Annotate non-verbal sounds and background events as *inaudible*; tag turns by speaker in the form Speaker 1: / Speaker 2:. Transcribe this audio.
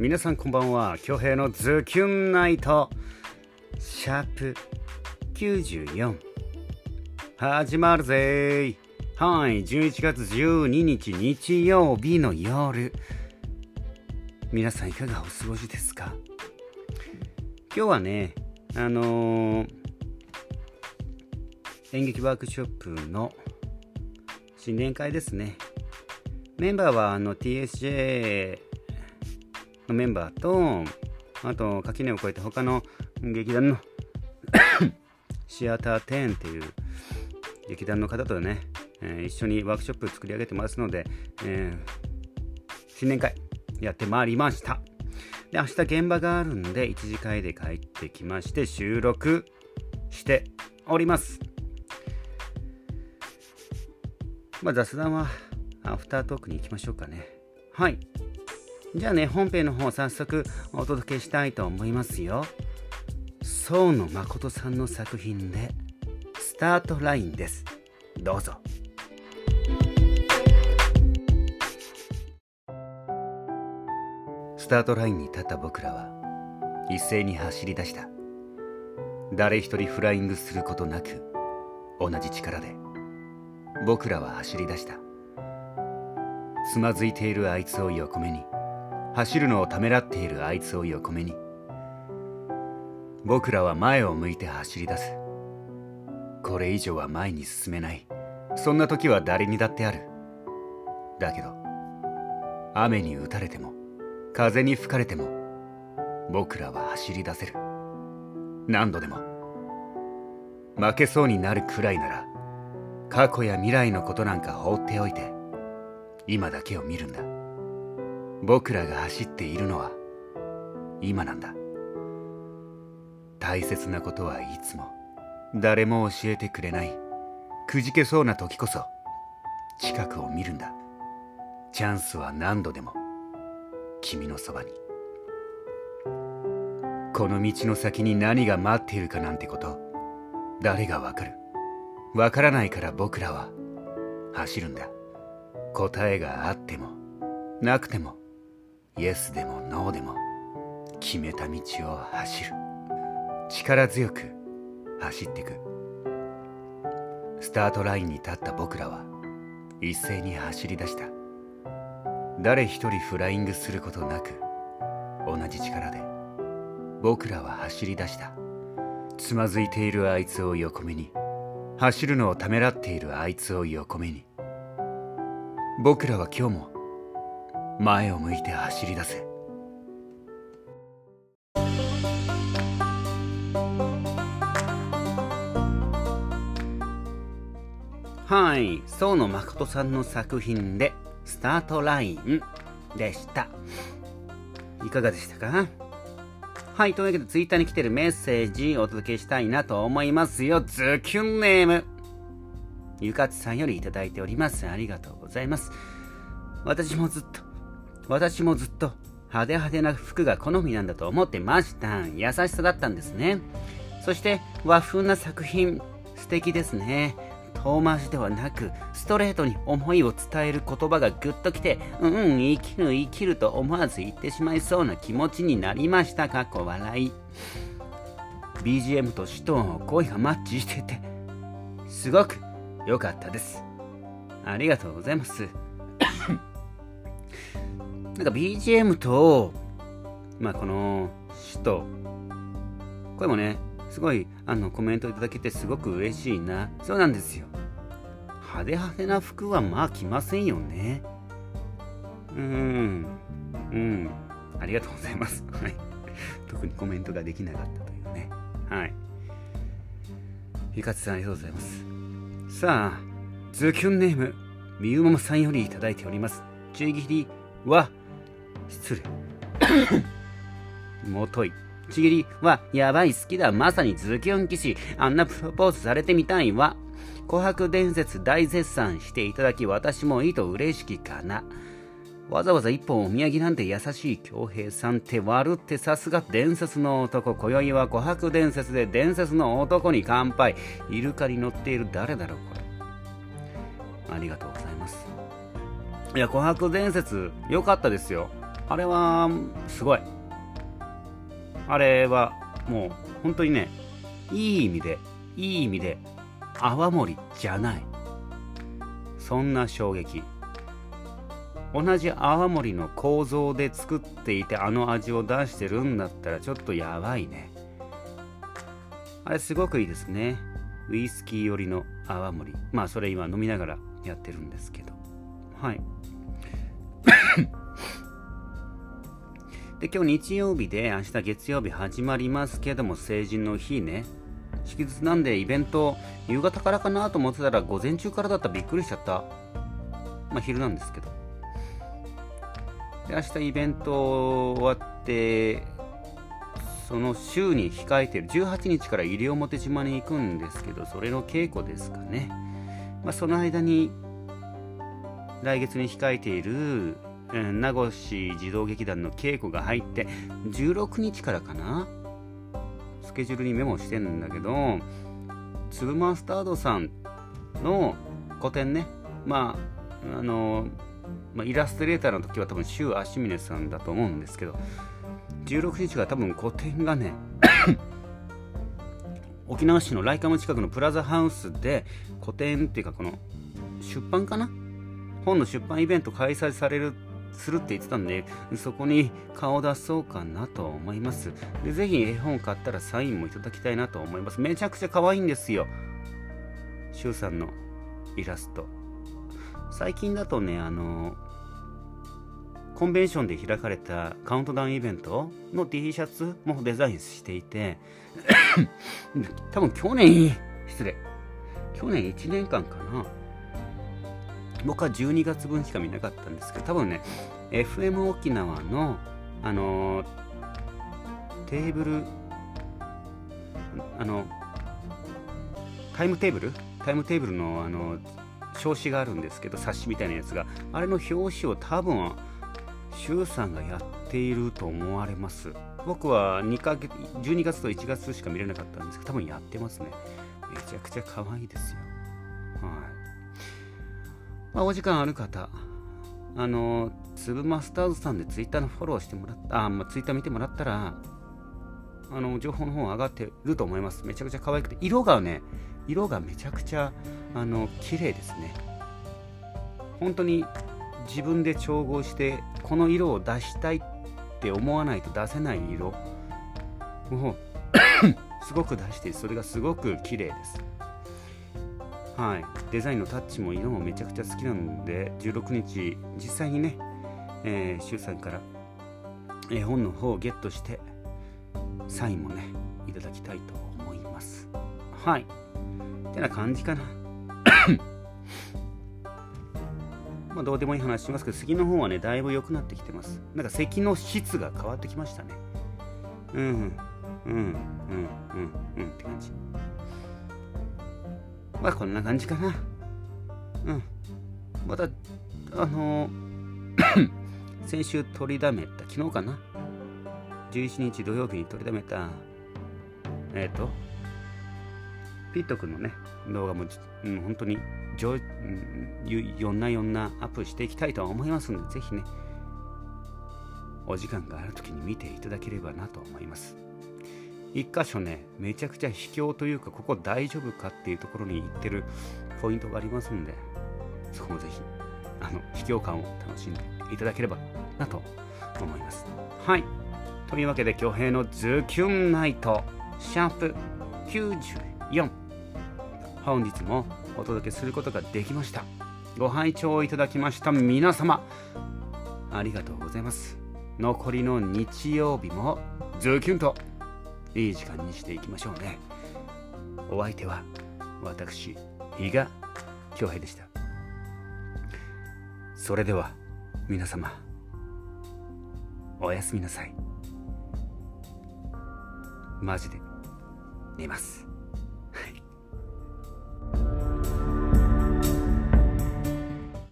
Speaker 1: 皆さんこんばんは。京平のズキュンナイト。シャープ94始まるぜはい。11月12日日曜日の夜。皆さんいかがお過ごしですか？今日はねあのー、演劇ワークショップの新年会ですね。メンバーはあの TSJ のメンバーとあと垣根を越えて他の劇団の *coughs* シアター10っていう劇団の方とね、えー、一緒にワークショップ作り上げてますので、えー、新年会やってまいりましたで明日現場があるんで1次会で帰ってきまして収録しておりますまあ雑談はアフタートークに行きましょうかね。はい。じゃあね、本編の方早速お届けしたいと思いますよ。宋野誠さんの作品で、スタートラインです。どうぞ。スタートラインに立った僕らは一斉に走り出した誰一人フライングすることなく同じ力で僕らは走り出したつまずいているあいつを横目に走るのをためらっているあいつを横目に。僕らは前を向いて走り出す。これ以上は前に進めない。そんな時は誰にだってある。だけど雨に打たれても風に吹かれても僕らは走り出せる。何度でも。負けそうになるくらいなら過去や未来のことなんか放っておいて今だけを見るんだ。僕らが走っているのは今なんだ。大切なことはいつも誰も教えてくれないくじけそうな時こそ近くを見るんだ。チャンスは何度でも君のそばに。この道の先に何が待っているかなんてこと誰がわかる。わからないから僕らは走るんだ。答えがあってもなくてもイエスでもノーでも決めた道を走る。力強く走ってく。スタートラインに立った僕らは一斉に走り出した。誰一人フライングすることなく同じ力で僕らは走り出した。つまずいているあいつを横目に走るのをためらっているあいつを横目に。僕らは今日も前を向いて走り出せ。はい宋野誠さんの作品で「スタートライン」でした。いかがでしたか？はいというわけでツイッターに来てるメッセージお届けしたいなと思いますよ。ズキュンネーム。ゆかつさんよりいいております。ありがとうございます。私もずっと、私もずっと派手派手な服が好みなんだと思ってました。優しさだったんですね。そして和風な作品、素敵ですね。遠回しではなく、ストレートに思いを伝える言葉がぐっときて、うんうん、生きる生きると思わず言ってしまいそうな気持ちになりました。か？っこ笑い。BGM と詩と声がマッチしてて、すごく良かったです。ありがとうございます。なんか BGM と、まあこの詩と、これもね、すごいあのコメントいただけてすごく嬉しいな。そうなんですよ。派手派手な服はまあ着ませんよね。うん。うん。ありがとうございます。*laughs* はい。特にコメントができなかったというね。はい。ゆかつさんありがとうございます。さあ、ズキュンネーム、みゆももさんよりいただいております。ちぎりは、失礼。*coughs* もとい。ちぎりは、やばい好きだ。まさにズキュン騎士。あんなプロポーズされてみたいわ。琥珀伝説大絶賛していただき、私もいいと嬉しきかな。わざわざ一本お土産なんて優しい恭平さんって悪ってさすが伝説の男。今宵は琥珀伝説で伝説の男に乾杯。イルカに乗っている誰だろうこれ。ありがとうございます。いや、琥珀伝説良かったですよ。あれはすごい。あれはもう本当にねいい意味でいい意味で泡盛じゃない。そんな衝撃。同じ泡盛の構造で作っていてあの味を出してるんだったらちょっとやばいね。あれすごくいいですね。ウイスキー寄りの泡盛。まあそれ今飲みながらやってるんですけど。はい。で今日日曜日で明日月曜日始まりますけども成人の日ね。祝日なんでイベント夕方からかなと思ってたら午前中からだったらびっくりしちゃった。まあ昼なんですけど。で明日イベント終わってその週に控えてる18日から西表島に行くんですけどそれの稽古ですかね、まあ、その間に来月に控えている名護市児童劇団の稽古が入って16日からかな。スケジュールにメモしてんだけど粒マスタードさんの個展ね。まああの、まあ、イラストレーターの時は多分周足峰さんだと思うんですけど16日が多分個展がね *coughs* 沖縄市のライカム近くのプラザハウスで個展っていうかこの出版かな。本の出版イベント開催されるするって言ってたんでそこに顔出そうかなと思います。でぜひ絵本買ったらサインもいただきたいなと思います。めちゃくちゃ可愛いんですよ。シュウさんのイラスト。最近だとねあのコンベンションで開かれたカウントダウンイベントの T シャツもデザインしていて *laughs* 多分去年失礼。去年1年間かな僕は12月分しか見なかったんですけど多分ね FM 沖縄のあのー、テーブルあのタイムテーブル？タイムテーブルのあの表紙があるんですけど冊子みたいなやつがあれの表紙を多分周さんがやっていると思われます。僕は2ヶ月12月と1月しか見れなかったんですけど多分やってますね。めちゃくちゃ可愛いですよ。はい。まあ、お時間ある方、あの、粒マスターズさんでツイッターのフォローしてもらった、あ、まあ、ツイッター見てもらったら、あの、情報の方上がってると思います。めちゃくちゃ可愛くて、色がね、色がめちゃくちゃ、あの、綺麗ですね。本当に自分で調合して、この色を出したいって思わないと出せない色を *coughs* すごく出してそれがすごく綺麗です。はい、デザインのタッチも色もめちゃくちゃ好きなので16日実際にね、えー、シュウさんから絵本の方をゲットしてサインもねいただきたいと思います。はい。てな感じかな。*coughs* まあどうでもいい話しますけど次の方はねだいぶ良くなってきてます。なんか咳の質が変わってきましたね。うんうん。うんうんうん。って感じ。まあこんな感じかな。うん。また、あのー、*coughs* 先週取りだめた、昨日かな。11日土曜日に取りだめた、えっ、ー、と、ピット君のね、動画も、うん、本当に上、うん、よんなよんなアップしていきたいと思いますので、ぜひね、お時間がある時に見ていただければなと思います。一箇所ねめちゃくちゃ秘境というかここ大丈夫かっていうところに行ってるポイントがありますんでそこもぜひあの秘境感を楽しんでいただければなと思います。はい。というわけで巨平のズキュンナイトシャープ94本日もお届けすることができました。ご拝聴いただきました皆様ありがとうございます。残りの日曜日もズキュンと。いい時間にしていきましょうね。お相手は私比嘉恭平でした。それでは皆様おやすみなさい。マジで寝ます。